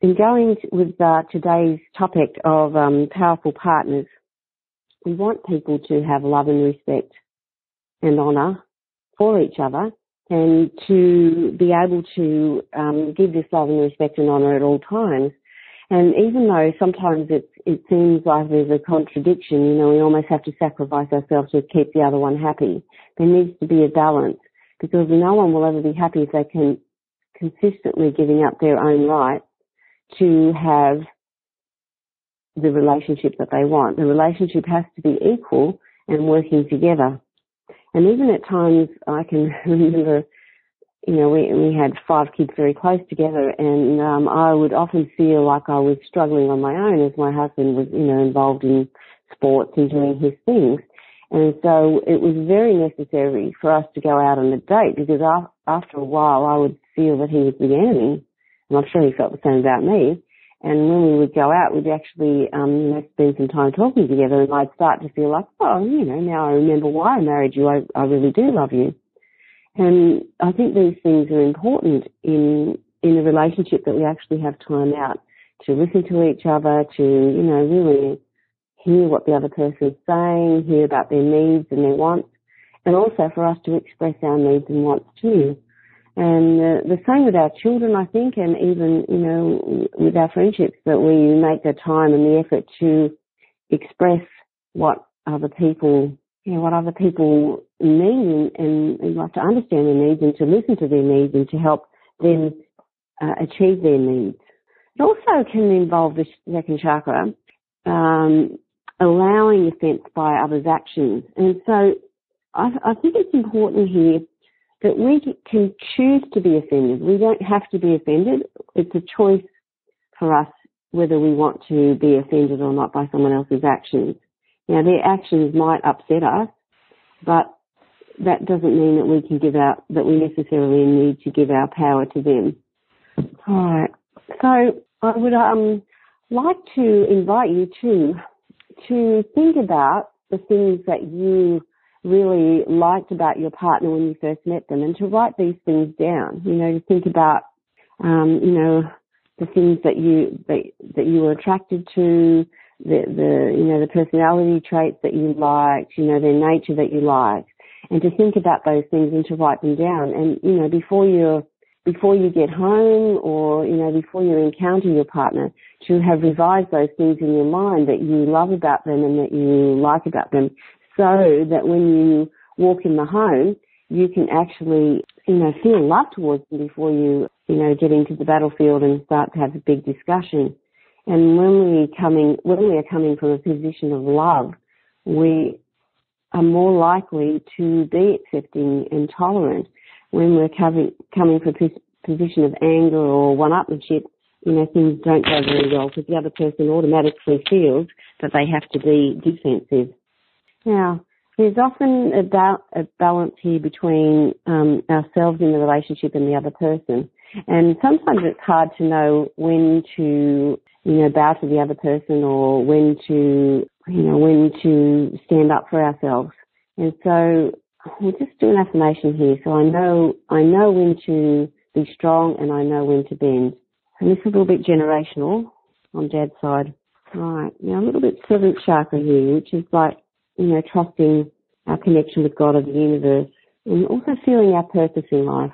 in going with uh, today's topic of um, powerful partners, we want people to have love and respect and honour for each other and to be able to um, give this love and respect and honour at all times. And even though sometimes it, it seems like there's a contradiction, you know, we almost have to sacrifice ourselves to keep the other one happy. There needs to be a balance because no one will ever be happy if they can consistently giving up their own right to have the relationship that they want. The relationship has to be equal and working together. And even at times, I can remember, you know, we we had five kids very close together, and um, I would often feel like I was struggling on my own as my husband was, you know, involved in sports and doing his things. And so it was very necessary for us to go out on a date because after a while I would feel that he was the enemy and I'm sure he felt the same about me. And when we would go out, we'd actually, um, you know, spend some time talking together and I'd start to feel like, oh, you know, now I remember why I married you. I, I really do love you. And I think these things are important in, in a relationship that we actually have time out to listen to each other, to, you know, really hear what the other person is saying, hear about their needs and their wants, and also for us to express our needs and wants too. And uh, the same with our children, I think, and even, you know, with our friendships, that we make the time and the effort to express what other people, you know, what other people need and, and like to understand their needs and to listen to their needs and to help them uh, achieve their needs. It also can involve the second chakra, um, allowing offence by others' actions. And so I, I think it's important here that we can choose to be offended. We don't have to be offended. It's a choice for us whether we want to be offended or not by someone else's actions. Now, their actions might upset us, but that doesn't mean that we can give out, that we necessarily need to give our power to them. Alright. So, I would, um, like to invite you to, to think about the things that you really liked about your partner when you first met them and to write these things down, you know, to think about, um, you know, the things that you, that, that you were attracted to, the, the, you know, the personality traits that you liked, you know, their nature that you liked, and to think about those things and to write them down. And, you know, before you're, before you get home or, you know, before you encounter your partner, to have revised those things in your mind that you love about them and that you like about them so that when you walk in the home, you can actually, you know, feel love towards them before you, you know, get into the battlefield and start to have a big discussion. And when we coming, when we are coming from a position of love, we are more likely to be accepting and tolerant. When we're coming, coming from a position of anger or one-upmanship, you know, things don't go very well because the other person automatically feels that they have to be defensive. Now, there's often a, ba- a balance here between um, ourselves in the relationship and the other person. And sometimes it's hard to know when to, you know, bow to the other person or when to, you know, when to stand up for ourselves. And so we'll just do an affirmation here. So I know, I know when to be strong and I know when to bend. And this is a little bit generational on Dad's side. Right. Now a little bit seventh chakra here, which is like you know, trusting our connection with God or the universe and also feeling our purpose in life.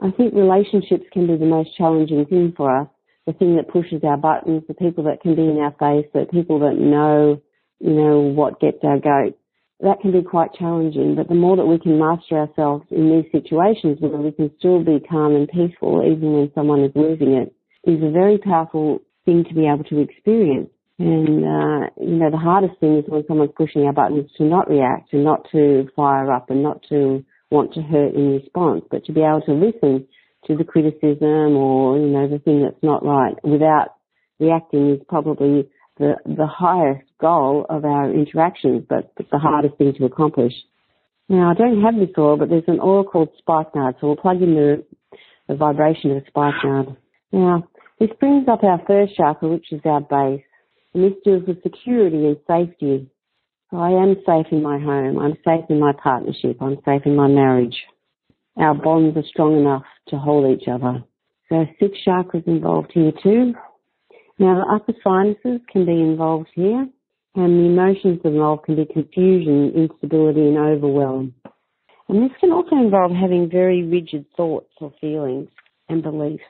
I think relationships can be the most challenging thing for us, the thing that pushes our buttons, the people that can be in our face, the people that know, you know, what gets our goat. That can be quite challenging, but the more that we can master ourselves in these situations where we can still be calm and peaceful even when someone is losing it is a very powerful thing to be able to experience. And, uh, you know, the hardest thing is when someone's pushing our buttons to not react and not to fire up and not to want to hurt in response, but to be able to listen to the criticism or, you know, the thing that's not right without reacting is probably the, the highest goal of our interactions, but the hardest thing to accomplish. Now, I don't have this oil, but there's an oil called spikenard, so we'll plug in the, the vibration of spikenard. Now, this brings up our first chakra, which is our base. And this deals with security and safety. I am safe in my home. I'm safe in my partnership. I'm safe in my marriage. Our bonds are strong enough to hold each other. So six chakras involved here too. Now, the upper sinuses can be involved here, and the emotions involved can be confusion, instability, and overwhelm. And this can also involve having very rigid thoughts or feelings and beliefs.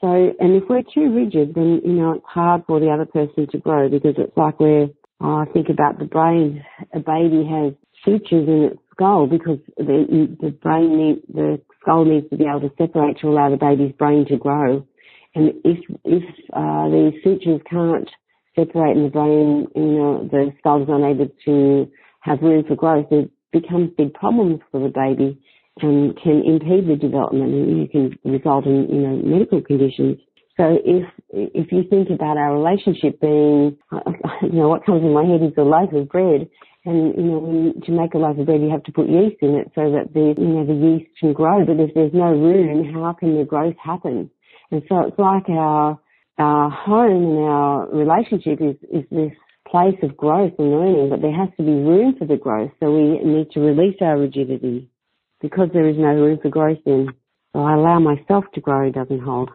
So, and if we're too rigid, then, you know, it's hard for the other person to grow because it's like we're, oh, I think about the brain. A baby has sutures in its skull because the, the brain the skull needs to be able to separate to allow the baby's brain to grow. And if, if, uh, these sutures can't separate in the brain, you know, the skull is unable to have room for growth, it becomes big problems for the baby and can impede the development and you can result in, you know, medical conditions. So if, if you think about our relationship being, you know, what comes in my head is a loaf of bread. And, you know, when, to make a loaf of bread, you have to put yeast in it so that the, you know, the yeast can grow. But if there's no room, how can the growth happen? And so it's like our, our home and our relationship is, is this place of growth and learning, but there has to be room for the growth. So we need to release our rigidity because there is no room for growth then. So I allow myself to grow doesn't hold.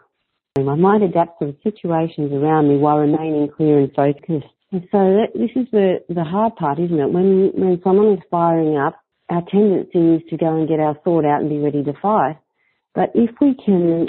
My mind adapts to the situations around me while remaining clear and focused. And so that, this is the, the hard part, isn't it? When, when someone is firing up, our tendency is to go and get our sword out and be ready to fight. But if we can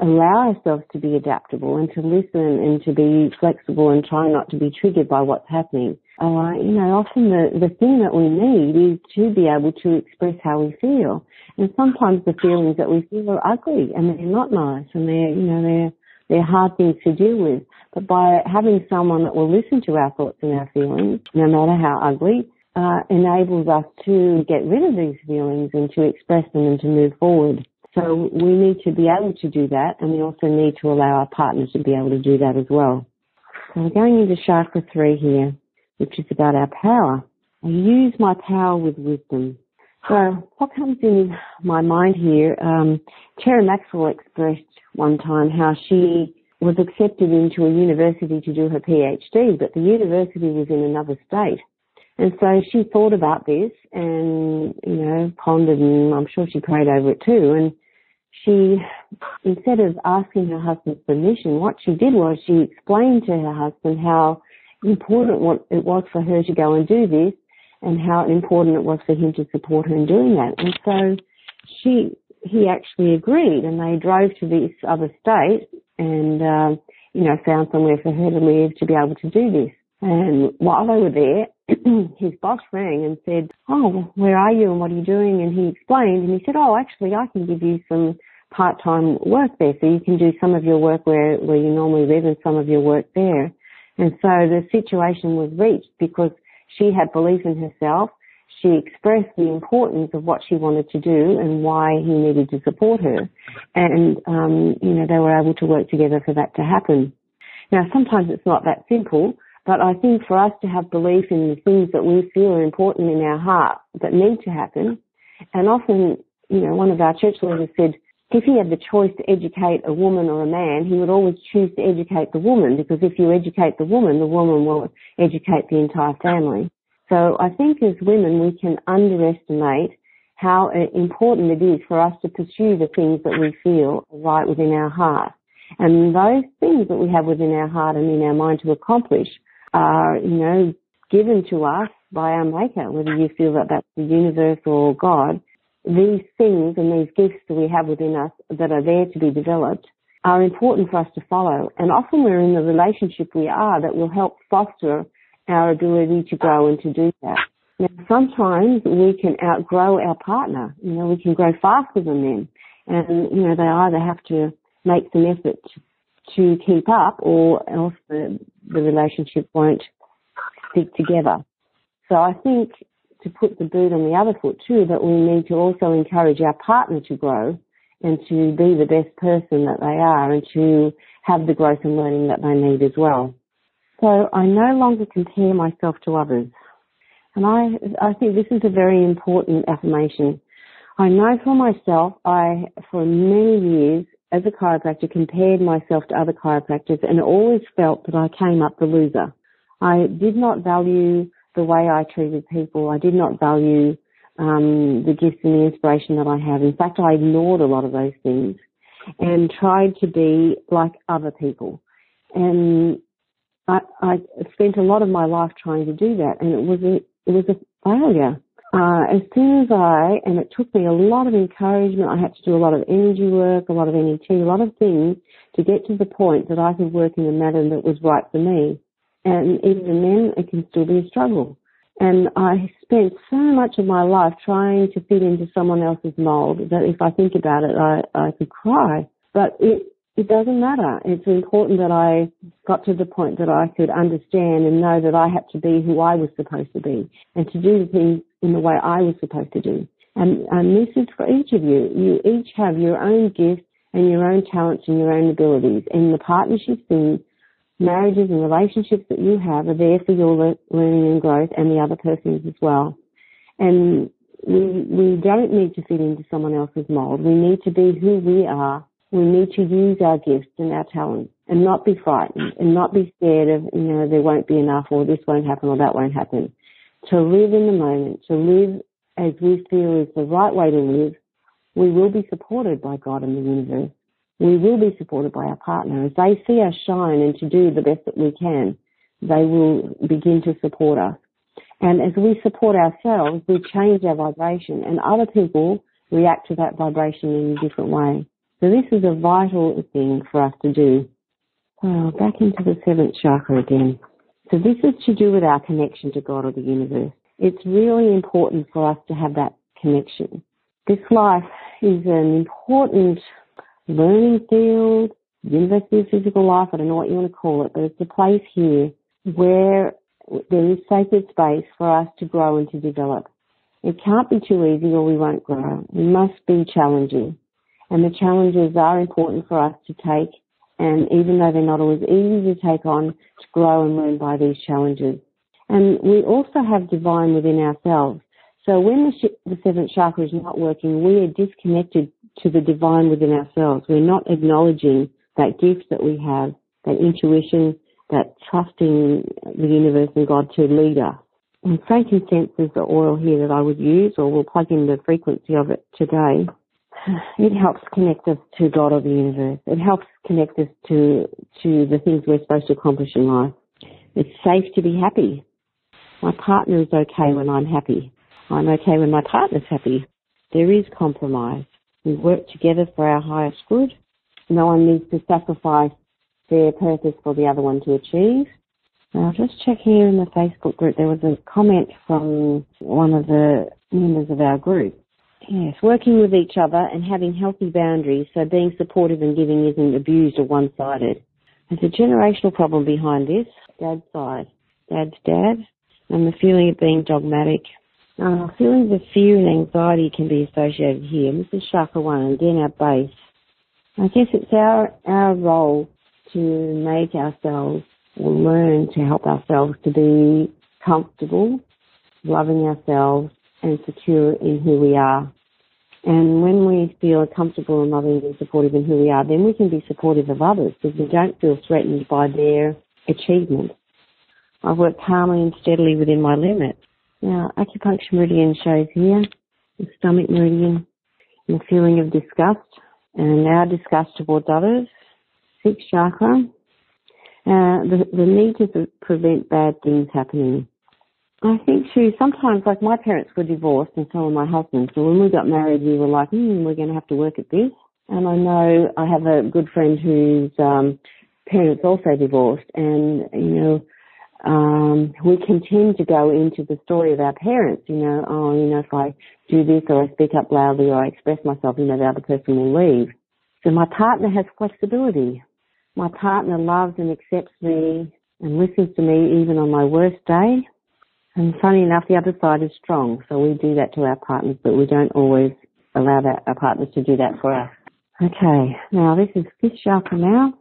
allow ourselves to be adaptable and to listen and to be flexible and try not to be triggered by what's happening. Uh, you know, often the, the thing that we need is to be able to express how we feel. And sometimes the feelings that we feel are ugly and they're not nice and they're, you know, they're, they're hard things to deal with. But by having someone that will listen to our thoughts and our feelings, no matter how ugly, uh, enables us to get rid of these feelings and to express them and to move forward. So we need to be able to do that and we also need to allow our partners to be able to do that as well. So we're going into chakra three here, which is about our power. I use my power with wisdom. So what comes in my mind here, um, Tara Maxwell expressed one time how she was accepted into a university to do her PhD, but the university was in another state. And so she thought about this and, you know, pondered and I'm sure she prayed over it too. And she, instead of asking her husband's permission, what she did was she explained to her husband how important it was for her to go and do this and how important it was for him to support her in doing that. And so she, he actually agreed and they drove to this other state and, uh, you know, found somewhere for her to live to be able to do this. And while they were there, his boss rang and said, Oh, where are you and what are you doing? And he explained and he said, Oh, actually I can give you some part-time work there. So you can do some of your work where, where you normally live and some of your work there. And so the situation was reached because she had belief in herself. She expressed the importance of what she wanted to do and why he needed to support her. And, um, you know, they were able to work together for that to happen. Now, sometimes it's not that simple, but I think for us to have belief in the things that we feel are important in our heart that need to happen, and often, you know, one of our church leaders said, if he had the choice to educate a woman or a man, he would always choose to educate the woman because if you educate the woman, the woman will educate the entire family. So I think as women we can underestimate how uh, important it is for us to pursue the things that we feel right within our heart. And those things that we have within our heart and in our mind to accomplish are, you know, given to us by our Maker, whether you feel that that's the universe or God. These things and these gifts that we have within us that are there to be developed are important for us to follow. And often we're in the relationship we are that will help foster our ability to grow and to do that. Now, sometimes we can outgrow our partner. You know, we can grow faster than them. And, you know, they either have to make some effort to keep up or else the, the relationship won't stick together. So I think to put the boot on the other foot too, that we need to also encourage our partner to grow and to be the best person that they are and to have the growth and learning that they need as well. So I no longer compare myself to others. And I, I think this is a very important affirmation. I know for myself, I, for many years, as a chiropractor, compared myself to other chiropractors and always felt that I came up the loser. I did not value the way I treated people. I did not value um, the gifts and the inspiration that I have. In fact, I ignored a lot of those things and tried to be like other people. And I, I spent a lot of my life trying to do that, and it was a it was a failure. Uh, as soon as I, and it took me a lot of encouragement, I had to do a lot of energy work, a lot of NET, a lot of things to get to the point that I could work in a manner that was right for me. And even then, it can still be a struggle. And I spent so much of my life trying to fit into someone else's mold that if I think about it, I, I could cry. But it, it doesn't matter. It's important that I got to the point that I could understand and know that I had to be who I was supposed to be and to do the things in the way I was supposed to do. And, and this is for each of you. You each have your own gifts and your own talents and your own abilities. And the partnership and marriages and relationships that you have are there for your le- learning and growth and the other person's as well. And we, we don't need to fit into someone else's mold. We need to be who we are. We need to use our gifts and our talents and not be frightened and not be scared of, you know, there won't be enough or this won't happen or that won't happen. To live in the moment, to live as we feel is the right way to live, we will be supported by God and the universe we will be supported by our partner. As they see us shine and to do the best that we can, they will begin to support us. And as we support ourselves, we change our vibration and other people react to that vibration in a different way. So this is a vital thing for us to do. Oh, back into the seventh chakra again. So this is to do with our connection to God or the universe. It's really important for us to have that connection. This life is an important learning field, University of Physical Life, I don't know what you want to call it, but it's a place here where there is sacred space for us to grow and to develop. It can't be too easy or we won't grow. It must be challenging. And the challenges are important for us to take and even though they're not always easy to take on, to grow and learn by these challenges. And we also have divine within ourselves. So when the, sh- the seventh chakra is not working, we are disconnected to the divine within ourselves. We're not acknowledging that gift that we have, that intuition, that trusting the universe and God to lead us. And frankincense is the oil here that I would use, or we'll plug in the frequency of it today. It helps connect us to God or the universe. It helps connect us to to the things we're supposed to accomplish in life. It's safe to be happy. My partner is okay when I'm happy. I'm okay when my partner's happy. There is compromise. We work together for our highest good. No one needs to sacrifice their purpose for the other one to achieve. Now, just check here in the Facebook group, there was a comment from one of the members of our group. Yes, working with each other and having healthy boundaries, so being supportive and giving isn't abused or one-sided. There's a generational problem behind this. Dad's side. Dad's dad. And the feeling of being dogmatic. Uh, feelings of fear and anxiety can be associated here. This is chakra one, again our base. I guess it's our, our role to make ourselves or learn to help ourselves to be comfortable, loving ourselves and secure in who we are. And when we feel comfortable and loving and supportive in who we are, then we can be supportive of others because we don't feel threatened by their achievement. I've worked calmly and steadily within my limits. Now, acupuncture meridian shows here the stomach meridian and the feeling of disgust and now disgust towards others. Sixth chakra, uh, the, the need to prevent bad things happening. I think too, sometimes like my parents were divorced and so were my husband. So when we got married, we were like, hmm, we're going to have to work at this. And I know I have a good friend whose um, parents also divorced and, you know, um, we can tend to go into the story of our parents, you know, oh, you know, if I do this or I speak up loudly or I express myself, you know, the other person will leave. So my partner has flexibility. My partner loves and accepts me and listens to me even on my worst day. And funny enough, the other side is strong. So we do that to our partners, but we don't always allow that, our partners to do that for us. Okay, now this is fifth chakra now.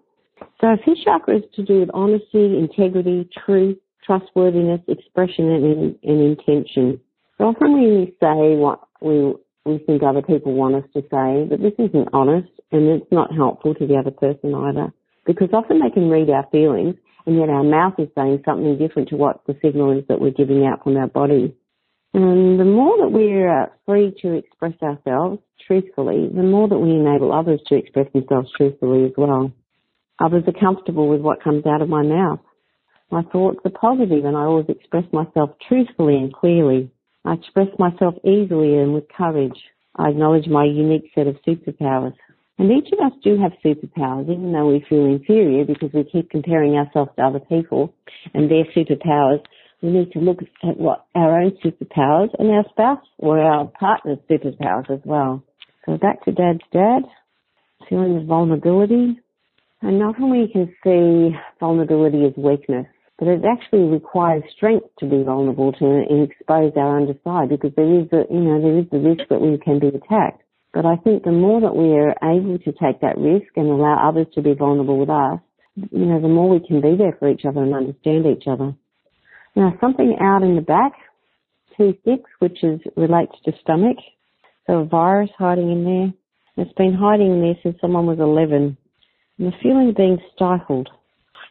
So fifth chakra is to do with honesty, integrity, truth, trustworthiness, expression, and, and intention. So often we say what we we think other people want us to say, but this isn't honest and it's not helpful to the other person either. Because often they can read our feelings and yet our mouth is saying something different to what the signal is that we're giving out from our body. And the more that we're free to express ourselves truthfully, the more that we enable others to express themselves truthfully as well. Others are comfortable with what comes out of my mouth. My thoughts are positive and I always express myself truthfully and clearly. I express myself easily and with courage. I acknowledge my unique set of superpowers. And each of us do have superpowers, even though we feel inferior because we keep comparing ourselves to other people and their superpowers. We need to look at what our own superpowers and our spouse or our partner's superpowers as well. So back to dad's dad, feeling of vulnerability. And often we can see vulnerability as weakness, but it actually requires strength to be vulnerable to and expose our underside because there is the, you know, there is the risk that we can be attacked. But I think the more that we are able to take that risk and allow others to be vulnerable with us, you know, the more we can be there for each other and understand each other. Now, something out in the back, T6, which is relates to stomach. So a virus hiding in there. It's been hiding in there since someone was 11. And the feeling of being stifled.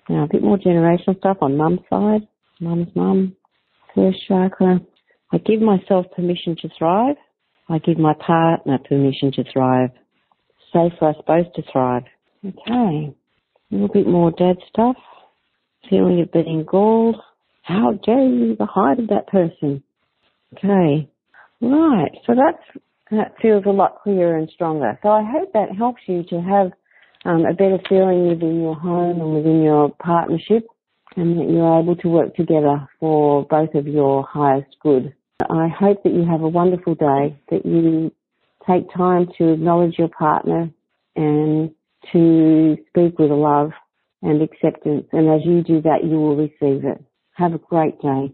Now, a bit more generational stuff on mum's side. Mum's mum. First chakra. I give myself permission to thrive. I give my partner permission to thrive. Safe for us both to thrive. Okay. A little bit more dad stuff. Feeling of being galled. How dare you the height of that person? Okay. Right. So that's, that feels a lot clearer and stronger. So I hope that helps you to have um, a better feeling within your home and within your partnership and that you're able to work together for both of your highest good. I hope that you have a wonderful day, that you take time to acknowledge your partner and to speak with love and acceptance. And as you do that, you will receive it. Have a great day.